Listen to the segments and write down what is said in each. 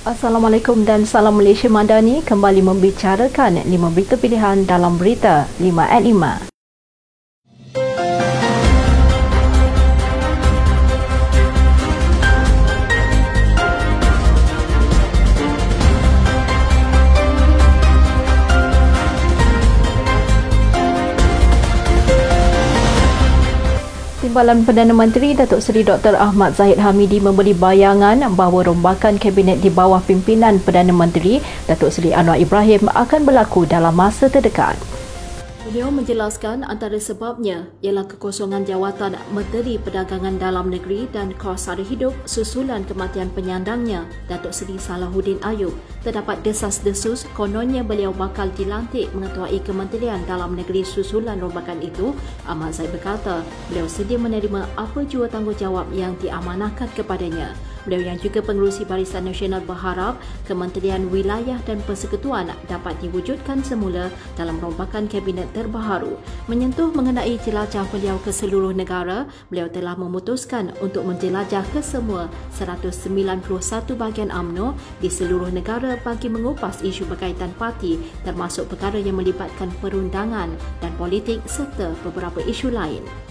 Assalamualaikum dan salam Malaysia Madani kembali membicarakan lima berita pilihan dalam berita 5 at 5. Timbalan Perdana Menteri Datuk Seri Dr. Ahmad Zahid Hamidi memberi bayangan bahawa rombakan kabinet di bawah pimpinan Perdana Menteri Datuk Seri Anwar Ibrahim akan berlaku dalam masa terdekat. Beliau menjelaskan antara sebabnya ialah kekosongan jawatan Menteri Perdagangan Dalam Negeri dan Kos Sara Hidup susulan kematian penyandangnya, Datuk Seri Salahuddin Ayub. Terdapat desas-desus kononnya beliau bakal dilantik mengetuai Kementerian Dalam Negeri susulan rombakan itu. Ahmad Zaid berkata, beliau sedia menerima apa jua tanggungjawab yang diamanahkan kepadanya. Beliau yang juga pengerusi Barisan Nasional berharap Kementerian Wilayah dan Persekutuan dapat diwujudkan semula dalam rombakan kabinet terbaharu. Menyentuh mengenai jelajah beliau ke seluruh negara, beliau telah memutuskan untuk menjelajah ke semua 191 bahagian AMNO di seluruh negara bagi mengupas isu berkaitan parti termasuk perkara yang melibatkan perundangan dan politik serta beberapa isu lain.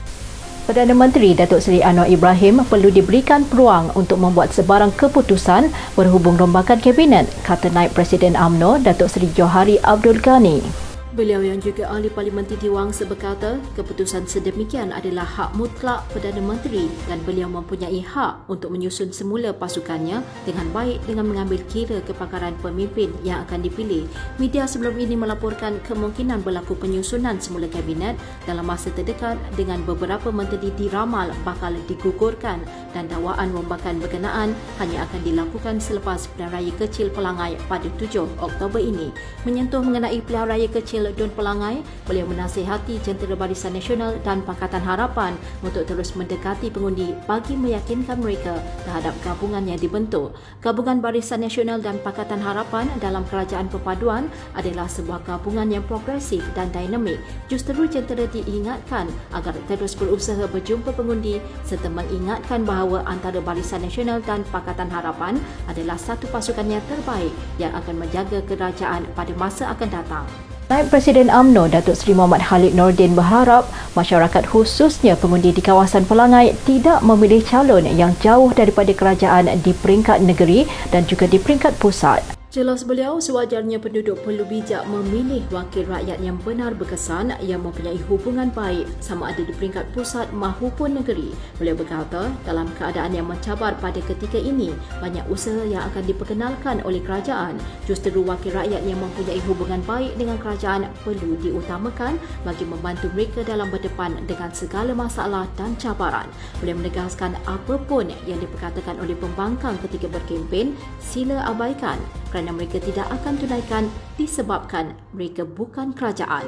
Perdana Menteri Datuk Seri Anwar Ibrahim perlu diberikan peluang untuk membuat sebarang keputusan berhubung rombakan kabinet, kata Naib Presiden AMNO Datuk Seri Johari Abdul Ghani. Beliau yang juga ahli parlimen Titi Wangsa berkata, keputusan sedemikian adalah hak mutlak Perdana Menteri dan beliau mempunyai hak untuk menyusun semula pasukannya dengan baik dengan mengambil kira kepakaran pemimpin yang akan dipilih. Media sebelum ini melaporkan kemungkinan berlaku penyusunan semula kabinet dalam masa terdekat dengan beberapa menteri diramal bakal digugurkan dan dakwaan rombakan berkenaan hanya akan dilakukan selepas pilihan raya kecil pelangai pada 7 Oktober ini. Menyentuh mengenai pilihan raya kecil Dun Pelangai, beliau menasihati Jentera Barisan Nasional dan Pakatan Harapan untuk terus mendekati pengundi bagi meyakinkan mereka terhadap gabungan yang dibentuk. Gabungan Barisan Nasional dan Pakatan Harapan dalam Kerajaan Perpaduan adalah sebuah gabungan yang progresif dan dinamik. Justeru jentera diingatkan agar terus berusaha berjumpa pengundi serta mengingatkan bahawa antara Barisan Nasional dan Pakatan Harapan adalah satu pasukan yang terbaik yang akan menjaga kerajaan pada masa akan datang. Naib Presiden AMNO Datuk Seri Muhammad Khalid Nordin berharap masyarakat khususnya pengundi di kawasan Pelangai tidak memilih calon yang jauh daripada kerajaan di peringkat negeri dan juga di peringkat pusat. Jelas beliau sewajarnya penduduk perlu bijak memilih wakil rakyat yang benar berkesan yang mempunyai hubungan baik sama ada di peringkat pusat maupun negeri. Beliau berkata, dalam keadaan yang mencabar pada ketika ini, banyak usaha yang akan diperkenalkan oleh kerajaan. Justeru wakil rakyat yang mempunyai hubungan baik dengan kerajaan perlu diutamakan bagi membantu mereka dalam berdepan dengan segala masalah dan cabaran. Beliau menegaskan apapun yang diperkatakan oleh pembangkang ketika berkempen, sila abaikan kerana mereka tidak akan tunaikan disebabkan mereka bukan kerajaan.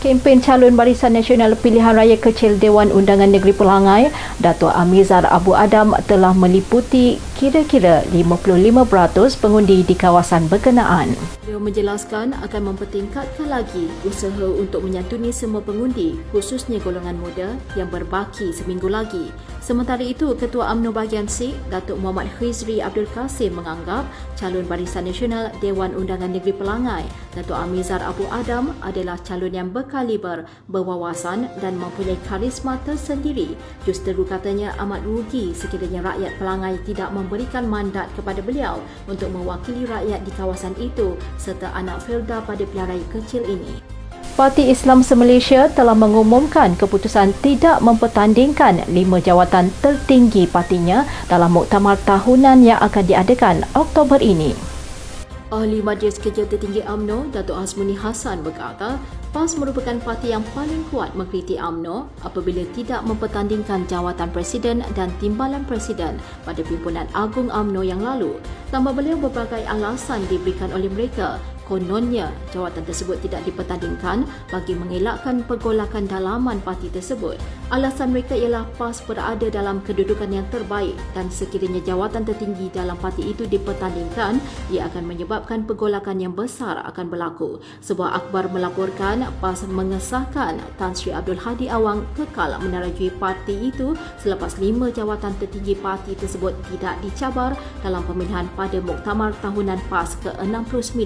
Kempen calon Barisan Nasional Pilihan Raya Kecil Dewan Undangan Negeri Pelangai, Datuk Amizar Abu Adam telah meliputi kira-kira 55% pengundi di kawasan berkenaan. Beliau menjelaskan akan mempertingkatkan lagi usaha untuk menyantuni semua pengundi, khususnya golongan muda yang berbaki seminggu lagi. Sementara itu, Ketua UMNO Bahagian C, Datuk Muhammad Khizri Abdul Kasim menganggap calon Barisan Nasional Dewan Undangan Negeri Pelangai, Datuk Amizar Abu Adam adalah calon yang berkaliber, berwawasan dan mempunyai karisma tersendiri. Justeru katanya amat rugi sekiranya rakyat Pelangai tidak memberikan mandat kepada beliau untuk mewakili rakyat di kawasan itu serta anak Felda pada raya kecil ini. Parti Islam Se-Malaysia telah mengumumkan keputusan tidak mempertandingkan lima jawatan tertinggi partinya dalam muktamar tahunan yang akan diadakan Oktober ini. Ahli Majlis Kerja Tertinggi AMNO, Datuk Hasmuni Hassan berkata, PAS merupakan parti yang paling kuat mengkritik AMNO apabila tidak mempertandingkan jawatan Presiden dan Timbalan Presiden pada Pimpinan Agung AMNO yang lalu. Tambah beliau berbagai alasan diberikan oleh mereka kononnya jawatan tersebut tidak dipertandingkan bagi mengelakkan pergolakan dalaman parti tersebut. Alasan mereka ialah PAS berada dalam kedudukan yang terbaik dan sekiranya jawatan tertinggi dalam parti itu dipertandingkan, ia akan menyebabkan pergolakan yang besar akan berlaku. Sebuah akhbar melaporkan PAS mengesahkan Tan Sri Abdul Hadi Awang kekal menerajui parti itu selepas lima jawatan tertinggi parti tersebut tidak dicabar dalam pemilihan pada Muktamar Tahunan PAS ke-69.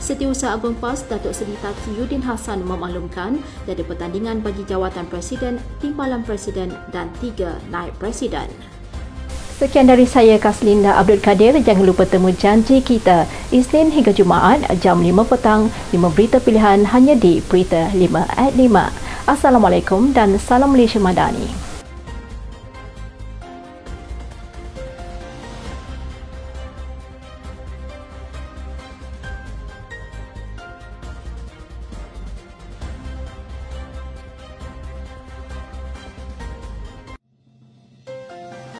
Setiausaha Agung PAS Datuk Seri Taki Yudin Hassan memaklumkan ada pertandingan bagi jawatan Presiden, Timbalan Presiden dan tiga naib Presiden. Sekian dari saya Kaslinda Abdul Kadir. Jangan lupa temu janji kita Isnin hingga Jumaat jam 5 petang. 5 berita pilihan hanya di Berita 5 at 5. Assalamualaikum dan salam Malaysia Madani.